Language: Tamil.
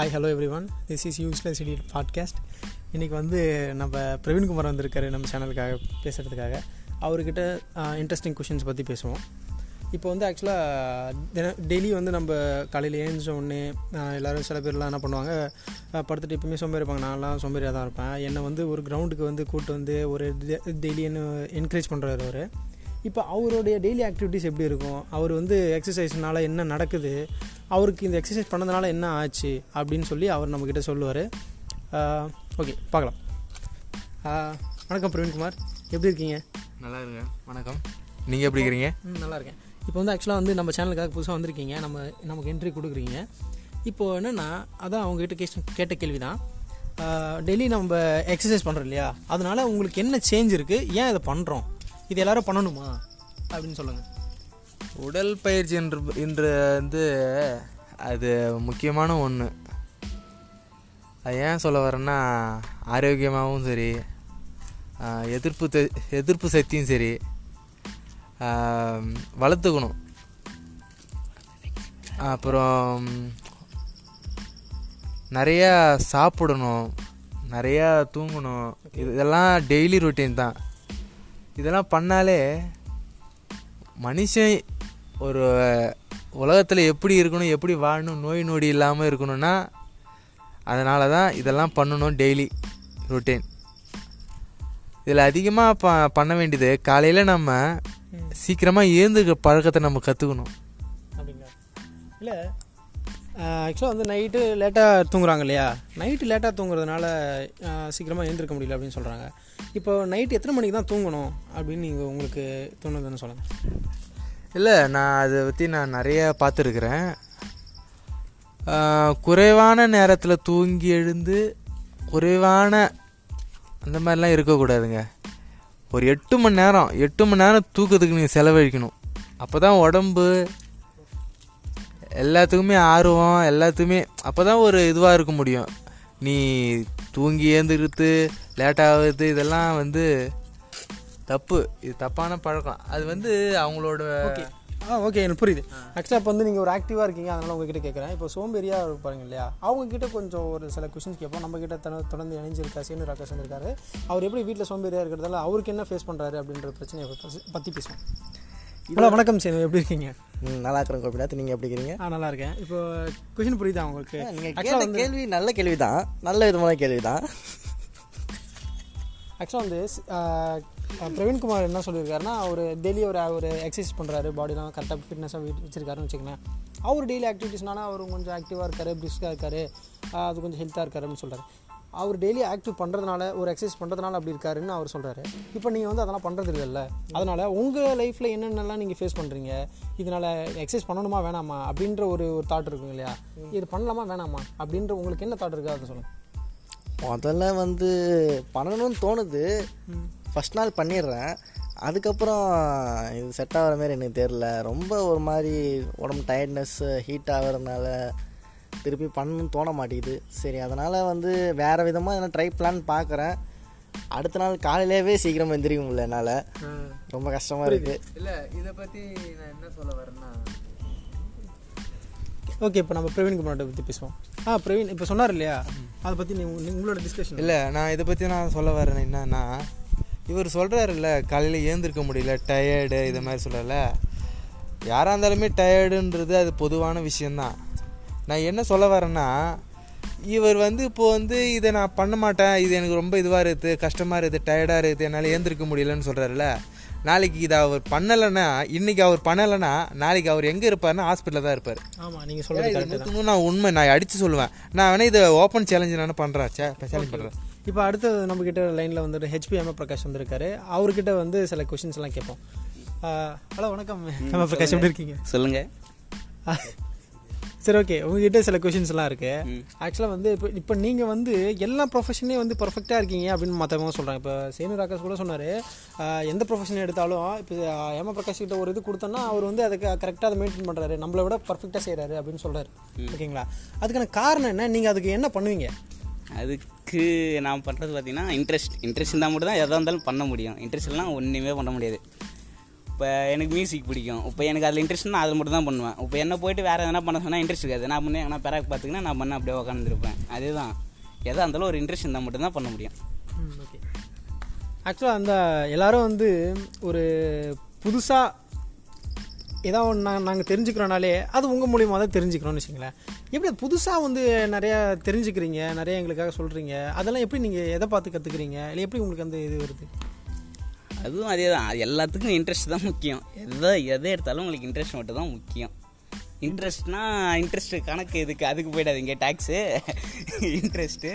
Hi hello everyone this is useless idiot podcast இன்றைக்கி வந்து நம்ம பிரவீன்குமார் வந்திருக்காரு நம்ம சேனலுக்காக பேசுகிறதுக்காக அவர்கிட்ட இன்ட்ரெஸ்டிங் கொஷின்ஸ் பற்றி பேசுவோம். இப்போ வந்து ஆக்சுவலாக தின டெய்லி வந்து நம்ம காலையில் ஏஞ்ச உடனே எல்லோரும் சில பேர்லாம் என்ன பண்ணுவாங்க படுத்துட்டு எப்பவுமே சோம்பேறி இருப்பாங்க. நான்லாம் சோம்பேறியாக தான் இருப்பேன். என்னை வந்து ஒரு கிரவுண்டுக்கு வந்து கூப்பிட்டு வந்து ஒரு டெய்லி என்ன என்கரேஜ் பண்ணுறாரு அவர். இப்போ அவருடைய டெய்லி ஆக்டிவிட்டீஸ் எப்படி இருக்கும்? அவர் வந்து எக்ஸசைஸ்னால என்ன நடக்குது? அவருக்கு இந்த எக்ஸசைஸ் பண்ணதுனால என்ன ஆச்சு? அப்படின்னு சொல்லி அவர் நம்மக்கிட்ட சொல்லுவார். ஓகே பார்க்கலாம். வணக்கம் பிரவீன்குமார். எப்படி இருக்கீங்க? நல்லா இருங்க வணக்கம். நீங்கள் எப்படி இருக்கிறீங்க நல்லா இருக்கேன். இப்போ வந்து ஆக்சுவலாக வந்து நம்ம சேனலுக்காக புதுசாக வந்திருக்கீங்க. நம்ம நமக்கு என்ட்ரி கொடுக்குறீங்க. இப்போது என்னென்னா அதான் அவங்ககிட்ட கேட்ட கேட்ட கேள்வி தான் டெய்லி நம்ம எக்ஸசைஸ் பண்ணுறோம் இல்லையா? அதனால உங்களுக்கு என்ன சேஞ்ச் இருக்குது ஏன் இதை பண்ணுறோம் இது எல்லாரும் பண்ணணுமா? அப்படின்னு சொல்லுங்கள் உடல் பயிற்சி என்று இன்று வந்து அது முக்கியமான ஒன்று அது ஏன் சொல்ல வரேன்னா ஆரோக்கியமாகவும் சரி எதிர்ப்பு எதிர்ப்பு சக்தியும் சரி வளர்த்துக்கணும். அப்புறம் நிறையா சாப்பிடணும் நிறையா தூங்கணும். இது இதெல்லாம் டெய்லி ரொட்டீன் தான். இதெல்லாம் பண்ணாலே மனுஷன் ஒரு உலகத்தில் எப்படி இருக்கணும் எப்படி வாழணும் நோய் நொடி இல்லாமல் இருக்கணும்னா அதனால தான் இதெல்லாம் பண்ணணும் டெய்லி ரொட்டீன் இதில் அதிகமாக ப பண்ண வேண்டியது காலையில் நம்ம சீக்கிரமாக ஏந்துக்க பழக்கத்தை நம்ம கற்றுக்கணும் அப்படிங்களா? இல்லை ஆக்சுவலாக வந்து நைட்டு லேட்டாக தூங்குறாங்க இல்லையா? நைட்டு லேட்டாக தூங்குறதுனால சீக்கிரமாக எழுந்திருக்க முடியல அப்படின்னு சொல்கிறாங்க இப்போ நைட்டு எத்தனை மணிக்கு தான் தூங்கணும் அப்படின்னு நீங்கள் உங்களுக்கு தோணுதுன்னு சொல்லுங்கள் இல்லை நான் அதை பற்றி நான் நிறைய பார்த்துருக்குறேன். குறைவான நேரத்தில் தூங்கி எழுந்து குறைவான அந்த மாதிரிலாம் இருக்கக்கூடாதுங்க. ஒரு எட்டு மணி நேரம் எட்டு மணி நேரம் தூக்கத்துக்கு நீங்கள் செலவழிக்கணும். அப்போ தான் உடம்பு எல்லாத்துக்குமே ஆர்வம் எல்லாத்துக்குமே அப்போ தான் ஒரு இதுவாக இருக்க முடியும். நீ தூங்கி ஏந்துக்கிறது லேட்டாகிறது இதெல்லாம் வந்து தப்பு. இது தப்பான பழக்கம். அது வந்து அவங்களோட ஆ ஓகே எனக்கு புரியுது. ஆக்சுவலாக இப்போ வந்து நீங்கள் ஒரு ஆக்டிவாக இருக்கீங்க அதனால் உங்ககிட்ட கேட்குறேன் இப்போ சோம்பேறியாக இருப்பாங்க இல்லையா? அவங்கக்கிட்ட கொஞ்சம் ஒரு சில கொஷின்ஸ் கேட்போம். நம்மக்கிட்ட தன தொடர்ந்து இணைஞ்சிருக்கா சீனு ராகேஷ் இருக்காரு அவர் எப்படி வீட்டில் சோம்பேறியாக இருக்கிறதால அவருக்கு என்ன ஃபேஸ் பண்ணுறாரு அப்படின்ற பிரச்சனையை பற்றி பேசுவோம். ஹலோ வணக்கம் சீனு எப்படி இருக்கீங்க? ம், நல்லா இருக்கிறேன் கோபிநாத் நீங்கள் எப்படி இருக்கிறீங்க ஆ நல்லா இருக்கேன் இப்போ கொஷின் புரியுதா உங்களுக்கு? நீங்கள் ஆக்சுவலாக கேட்ட கேள்வி நல்ல கேள்வி தான் நல்ல விதமான கேள்வி தான் ஆக்சுவலாக வந்து பிரவீன்குமார் என்ன சொல்லியிருக்காருன்னா அவர் டெய்லி ஒரு ஒரு எக்ஸசைஸ் பண்ணுறாரு பாடிலாம் கரெக்டாக ஃபிட்னஸாக வச்சிருக்காருன்னு வச்சுக்கோங்களேன். அவர் டெய்லி ஆக்டிவிட்டீஸ்னால அவர் கொஞ்சம் ஆக்டிவாக இருக்காரு பிரிஸ்காக இருக்காரு அது கொஞ்சம் ஹெல்த்தாக இருக்காரு அப்படின்னு சொல்கிறாரு அவர் டெய்லி ஆக்டிவ் பண்ணுறதுனால ஒரு எக்ஸசைஸ் பண்ணுறதுனால அப்படி இருக்காருன்னு அவர் சொல்கிறாரு இப்போ நீங்கள் வந்து அதெல்லாம் பண்ணுறது இல்லைல்ல? அதனால் உங்கள் லைஃப்பில் என்னென்னலாம் நீங்கள் ஃபேஸ் பண்ணுறீங்க இதனால் எக்ஸசைஸ் பண்ணணுமா வேணாமா? அப்படின்ற ஒரு ஒரு தாட் இருக்கும் இல்லையா? இது பண்ணலாமா வேணாமா? அப்படின்ற உங்களுக்கு என்ன தாட் இருக்கா? அதை சொல்லுங்கள் முதல்ல வந்து பண்ணணும்னு தோணுது. ஃபஸ்ட் நாள் பண்ணிடுறேன். அதுக்கப்புறம் இது செட் ஆகிற மாதிரி எனக்கு தெரில ரொம்ப ஒரு மாதிரி உடம்பு டயர்ட்னஸ் ஹீட் ஆகிறதுனால திருப்பி பண்ணணும்னு தோண மாட்டேங்குது. சரி அதனால் வந்து வேறு விதமாக எதனா ட்ரை பிளான் பார்க்குறேன் அடுத்த நாள் காலையிலேயே சீக்கிரம் எந்திரிக்க முடியல என்னால். ரொம்ப கஷ்டமாக இருக்குது இல்லை இதை பற்றி நான் என்ன சொல்ல வரேன்னா ஓகே இப்போ நம்ம பிரவீன் குமார்ட்ட பற்றி பேசுவோம். ஆ பிரவீன் இப்போ சொன்னார் இல்லையா? அதை பற்றி நீ நீ- உங்களோட டிஸ்கஷன் இல்லை நான் இதை பற்றி நான் சொல்ல வரேன் என்னன்னா இவர் சொல்கிறாருல்ல காலையில் ஏந்திருக்க முடியல டயர்டு இது மாதிரி சொல்லல யாராக இருந்தாலுமே டயர்டுன்றது அது பொதுவான விஷயந்தான் நான் என்ன சொல்ல வரேன்னா இவர் வந்து இப்போ வந்து இதை நான் பண்ண மாட்டேன் இது எனக்கு ரொம்ப இதுவாக இருக்குது கஷ்டமாக இருக்குது டயர்டாக இருக்குது என்னால் ஏந்திருக்க முடியலன்னு சொல்கிறாருல்ல நாளைக்கு இதை அவர் பண்ணலைன்னா இன்னைக்கு அவர் பண்ணலைன்னா நாளைக்கு அவர் எங்கே இருப்பாருன்னா ஹாஸ்பிட்டலில் தான் இருப்பார். ஆமாம் நீங்கள் கரெக்ட் நூற்றுக்கு நூறு நான் உண்மை நான் அடித்து சொல்லுவேன். நான் வேணா இதை ஓப்பன் சேலஞ்சு நான் பண்ணுறேன் சேலஞ்ச் பண்ணுறேன் இப்போ அடுத்து நம்மக்கிட்ட லைனில் வந்துட்டு ஹெச்பி எம் பிரகாஷ் வந்திருக்காரு. அவர்கிட்ட வந்து சில கொஷின்ஸ் எல்லாம் கேட்போம். ஹலோ வணக்கம். எம் பிரகாஷ் எப்படி இருக்கீங்க? சொல்லுங்க. ஆ, சரி ஓகே உங்ககிட்ட சில கொஷின்ஸ்லாம் இருக்கு. ஆக்சுவலாக வந்து இப்போ இப்போ நீங்கள் வந்து எல்லா ப்ரொஃபஷன்லேயும் வந்து பர்ஃபெக்டாக இருக்கீங்க அப்படின்னு மற்றவங்க சொல்கிறாங்க இப்போ சேனு ராகேஷ் கூட சொன்னார். எந்த ப்ரொஃபஷன் எடுத்தாலும் இப்போ ஏம பிரகாஷ் கிட்ட ஒரு இது கொடுத்தோன்னா அவர் வந்து அதுக்கு கரெக்டாக அதை மெயின்டைன் பண்ணுறாரு நம்மளை விட பர்ஃபெக்டாக செய்கிறாரு அப்படின்னு சொல்கிறாரு ஓகேங்களா? அதுக்கான காரணம் என்ன? நீங்கள் அதுக்கு என்ன பண்ணுவீங்க? அதுக்கு நான் பண்ணுறது பார்த்தீங்கன்னா இன்ட்ரெஸ்ட் இன்ட்ரெஸ்ட் இருந்தால் மட்டும் தான் எதாக இருந்தாலும் பண்ண முடியும். இன்ட்ரெஸ்ட் இல்லைனா ஒன்றுமே பண்ண முடியாது. இப்போ எனக்கு மியூசிக் பிடிக்கும். இப்போ எனக்கு அதில் இன்ட்ரெஸ்ட்னா அதில் மட்டும் தான் பண்ணுவேன். இப்போ என்ன போயிட்டு வேறு எதனா பண்ண சொன்னால் இன்ட்ரெஸ்ட் இருக்காது. நான் பண்ணி எங்கன்னா பேராக் பார்த்துக்கினா நான் பண்ண அப்படியே உட்காந்துருப்பேன் அதுதான். எதாக இருந்தாலும் ஒரு இன்ட்ரெஸ்ட் இருந்தால் மட்டும்தான் பண்ண முடியும். ஓகே ஆக்சுவலாக அந்த எல்லாரும் வந்து ஒரு புதுசாக ஏதாவது ஒன்று நாங்கள் நாங்கள் தெரிஞ்சுக்கிறோனாலே அது உங்கள் மூலியமாக தான் தெரிஞ்சுக்கிறோம்னு வச்சுங்களேன் எப்படி புதுசாக வந்து நிறையா தெரிஞ்சுக்கிறீங்க நிறைய எங்களுக்காக சொல்கிறீங்க அதெல்லாம் எப்படி நீங்கள் எதை பார்த்து கற்றுக்குறீங்க இல்லை எப்படி உங்களுக்கு அந்த இது வருது? அதுவும் அதே தான் அது எல்லாத்துக்கும் இன்ட்ரெஸ்ட் தான் முக்கியம். எதை எதை எடுத்தாலும் உங்களுக்கு இன்ட்ரெஸ்ட் மட்டும் தான் முக்கியம். இன்ட்ரெஸ்ட்னா இன்ட்ரெஸ்ட் கணக்கு எதுக்கு? அதுக்கு போயிடாதீங்க. Tax interest